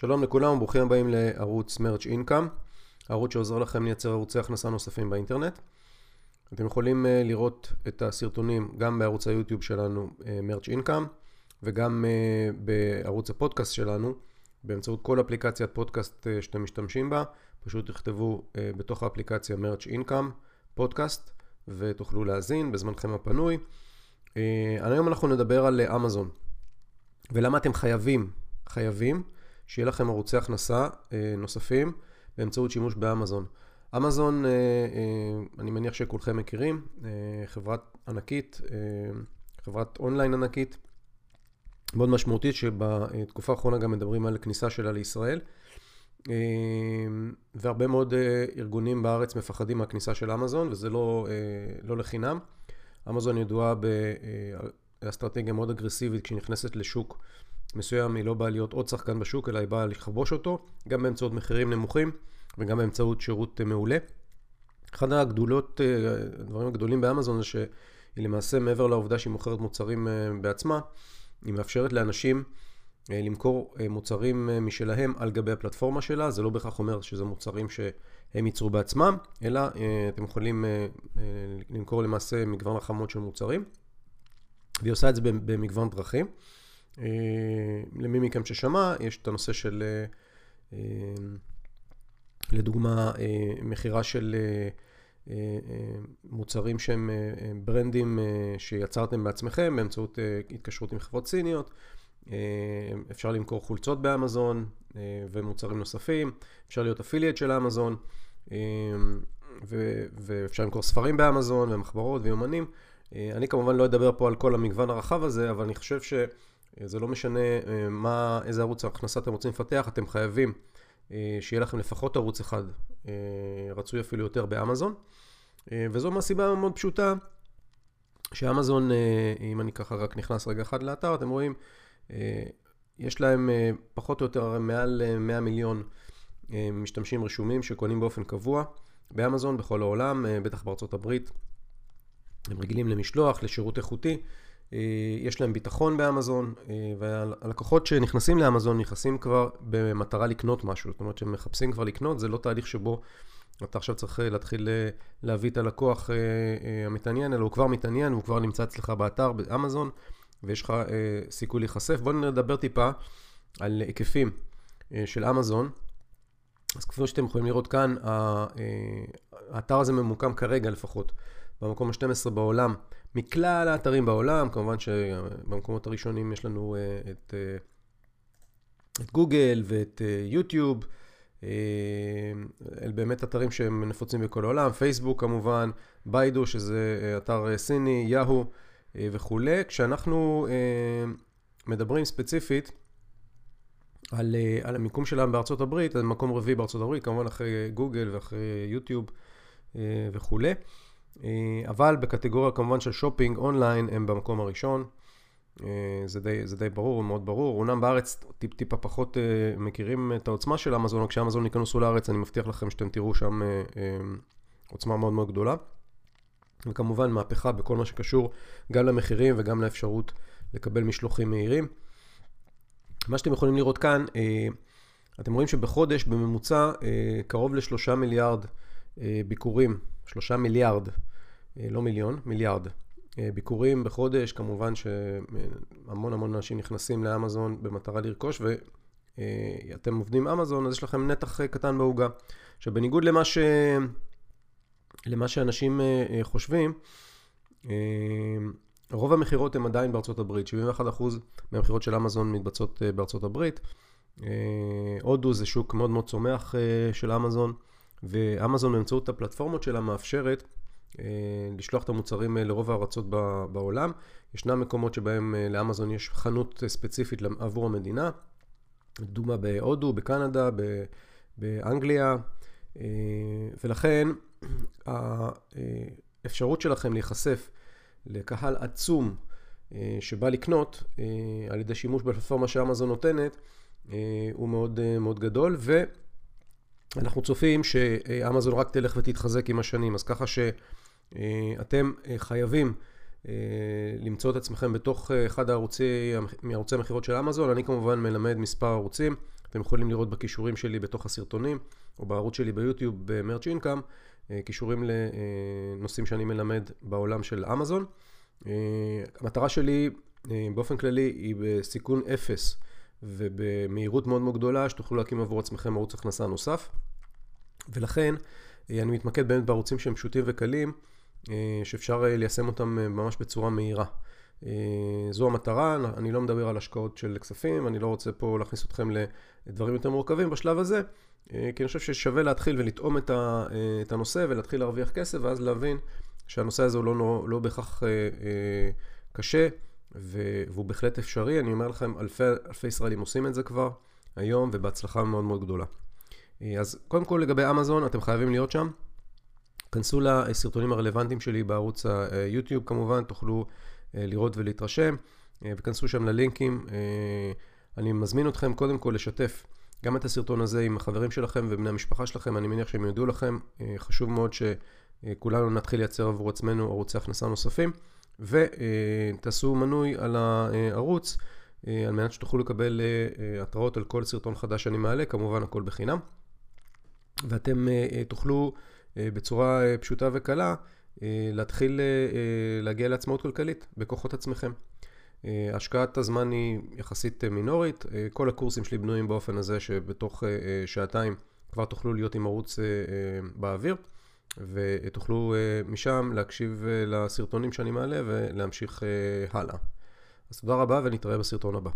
שלום לכולם וברוכים הבאים לערוץ מרץ' אינקאם, ערוץ שעוזר לכם לייצר ערוצי הכנסה נוספים באינטרנט. אתם יכולים אה, לראות את הסרטונים גם בערוץ היוטיוב שלנו מרץ' אינקאם וגם אה, בערוץ הפודקאסט שלנו באמצעות כל אפליקציית פודקאסט אה, שאתם משתמשים בה, פשוט תכתבו בתוך האפליקציה מרץ' אינקאם פודקאסט ותוכלו להאזין בזמנכם הפנוי. היום אנחנו נדבר על אמזון ולמה אתם חייבים, חייבים שיהיה לכם ערוצי הכנסה אה, נוספים באמצעות שימוש באמזון. אמזון, אה, אה, אני מניח שכולכם מכירים, חברת ענקית, חברת אונליין ענקית, מאוד משמעותית, שבתקופה האחרונה גם מדברים על כניסה שלה לישראל. והרבה מאוד ארגונים בארץ מפחדים מהכניסה של אמזון, וזה לא, לא לחינם. אמזון ידועה באסטרטגיה מאוד אגרסיבית כשהיא נכנסת לשוק מסוים היא לא באה להיות עוד שחקן בשוק, אלא היא באה לכבוש אותו, גם באמצעות מחירים נמוכים וגם באמצעות שירות אה, מעולה. אחד הגדולות, אה, הדברים הגדולים באמזון זה שהיא למעשה מעבר לעובדה שהיא מוכרת מוצרים אה, בעצמה, היא מאפשרת לאנשים למכור מוצרים משלהם על גבי הפלטפורמה שלה, זה לא בהכרח אומר שזה מוצרים שהם ייצרו בעצמם, אלא אתם יכולים למכור למעשה מגוון רחמות של מוצרים, והיא עושה את זה במגוון דרכים. אה, למי מכם ששמע, יש את הנושא של, אה, אה, לדוגמה, מכירה של מוצרים שהם ברנדים שיצרתם בעצמכם באמצעות התקשרות עם חברות סיניות. אפשר למכור חולצות באמזון ומוצרים נוספים, אפשר להיות אפילייט של אמזון, ואפשר למכור ספרים באמזון ומחברות ויומנים. אני כמובן לא אדבר פה על כל המגוון הרחב הזה, אבל אני חושב ש... זה לא משנה אה, מה, איזה ערוץ הכנסה אתם רוצים לפתח, אתם חייבים אה, שיהיה לכם לפחות ערוץ אחד, אה, רצוי אפילו יותר באמזון. וזו מהסיבה מאוד פשוטה, שאמזון, אם אני ככה רק נכנס רגע אחד לאתר, אתם רואים, יש להם פחות או יותר מעל 100 מיליון משתמשים רשומים שקונים באופן קבוע באמזון בכל העולם, בטח בארצות הברית. הם רגילים למשלוח, לשירות איכותי. אה, יש להם ביטחון באמזון, אה, והלקוחות שנכנסים לאמזון נכנסים כבר במטרה לקנות משהו, זאת אומרת שהם מחפשים כבר לקנות, זה לא תהליך שבו אתה עכשיו צריך אה, להתחיל להביא את הלקוח המתעניין, אלא הוא כבר מתעניין, הוא כבר נמצא אצלך באתר באמזון, ויש לך סיכוי להיחשף. בואו נדבר טיפה על היקפים של אמזון. אז כפי שאתם יכולים לראות כאן, האתר הזה ממוקם כרגע לפחות במקום ה-12 בעולם. מכלל האתרים בעולם, כמובן שבמקומות הראשונים יש לנו אה, את, אה, את גוגל ואת אה, יוטיוב, אלה באמת אתרים שהם נפוצים בכל העולם, פייסבוק כמובן, ביידו שזה אתר סיני, יהו וכולי. כשאנחנו מדברים ספציפית על, על המיקום שלהם בארצות הברית, אז מקום רביעי בארצות הברית, כמובן אחרי גוגל ואחרי יוטיוב וכולי. אה, אבל בקטגוריה כמובן של shopping online הם במקום הראשון. אה, זה די, זה די ברור, מאוד ברור. אומנם בארץ טיפ טיפה פחות אה, מכירים את העוצמה של אמזון, או כשאמזון ייכנסו לארץ אני מבטיח לכם שאתם תראו שם עוצמה מאוד מאוד גדולה. וכמובן מהפכה בכל מה שקשור גם למחירים וגם לאפשרות לקבל משלוחים מהירים. מה שאתם יכולים לראות כאן, אתם רואים שבחודש בממוצע קרוב לשלושה מיליארד ביקורים, שלושה מיליארד לא מיליון, מיליארד. אה, ביקורים בחודש, כמובן שהמון המון אנשים נכנסים לאמזון במטרה לרכוש, ואתם עובדים אמזון, אז יש לכם נתח אה, קטן בעוגה. עכשיו, בניגוד למה, ש... למה שאנשים חושבים, רוב המכירות הן עדיין בארצות הברית, 71% מהמכירות של אמזון מתבצעות בארצות הברית. הודו זה שוק מאוד מאוד צומח של אמזון, ואמזון באמצעות הפלטפורמות שלה מאפשרת אה, לשלוח את המוצרים אה, לרוב הארצות בעולם. ישנם מקומות שבהם אה, לאמזון יש חנות ספציפית עבור המדינה, לדוגמה בהודו, בקנדה, באנגליה, ולכן האפשרות שלכם להיחשף לקהל עצום שבא לקנות על ידי שימוש בפלטפורמה שאמזון נותנת הוא מאוד מאוד גדול ואנחנו צופים שאמזון רק תלך ותתחזק עם השנים אז ככה ש... אה, אה, חייבים אה, למצוא את עצמכם בתוך אחד הערוצי, מערוצי המכירות של אמזון. אני כמובן מלמד מספר ערוצים. אתם יכולים לראות בכישורים שלי בתוך הסרטונים, או בערוץ שלי ביוטיוב במרץ' אינקאם, כישורים לנושאים שאני מלמד בעולם של אמזון. המטרה שלי באופן כללי היא בסיכון אפס ובמהירות מאוד מאוד גדולה, שתוכלו להקים עבור עצמכם ערוץ הכנסה נוסף. ולכן אני מתמקד באמת בערוצים שהם פשוטים וקלים, שאפשר ליישם אותם ממש בצורה מהירה. זו המטרה, אני לא מדבר על השקעות של כספים, אני לא רוצה פה להכניס אתכם לדברים יותר מורכבים בשלב הזה, כי אני חושב ששווה להתחיל ולטעום את הנושא ולהתחיל להרוויח כסף, ואז להבין שהנושא הזה הוא לא, לא בהכרח קשה, והוא בהחלט אפשרי. אני אומר לכם, אלפי, אלפי ישראלים עושים את זה כבר היום, ובהצלחה מאוד מאוד גדולה. אז קודם כל לגבי אמזון, אתם חייבים להיות שם. כנסו לסרטונים הרלוונטיים שלי בערוץ היוטיוב כמובן, תוכלו לראות ולהתרשם, וכנסו שם ללינקים. אני מזמין אתכם קודם כל לשתף גם את הסרטון הזה עם החברים שלכם ובני המשפחה שלכם, אני מניח שהם יודו לכם. חשוב מאוד שכולנו נתחיל לייצר עבור עצמנו ערוצי הכנסה נוספים, ותעשו מנוי על הערוץ. על מנת שתוכלו לקבל התראות על כל סרטון חדש שאני מעלה, כמובן הכל בחינם. ואתם תוכלו בצורה פשוטה וקלה להתחיל להגיע לעצמאות כלכלית בכוחות עצמכם. השקעת הזמן היא יחסית מינורית, כל הקורסים שלי בנויים באופן הזה שבתוך שעתיים כבר תוכלו להיות עם ערוץ באוויר ותוכלו משם להקשיב לסרטונים שאני מעלה ולהמשיך הלאה. אז תודה רבה ונתראה בסרטון הבא.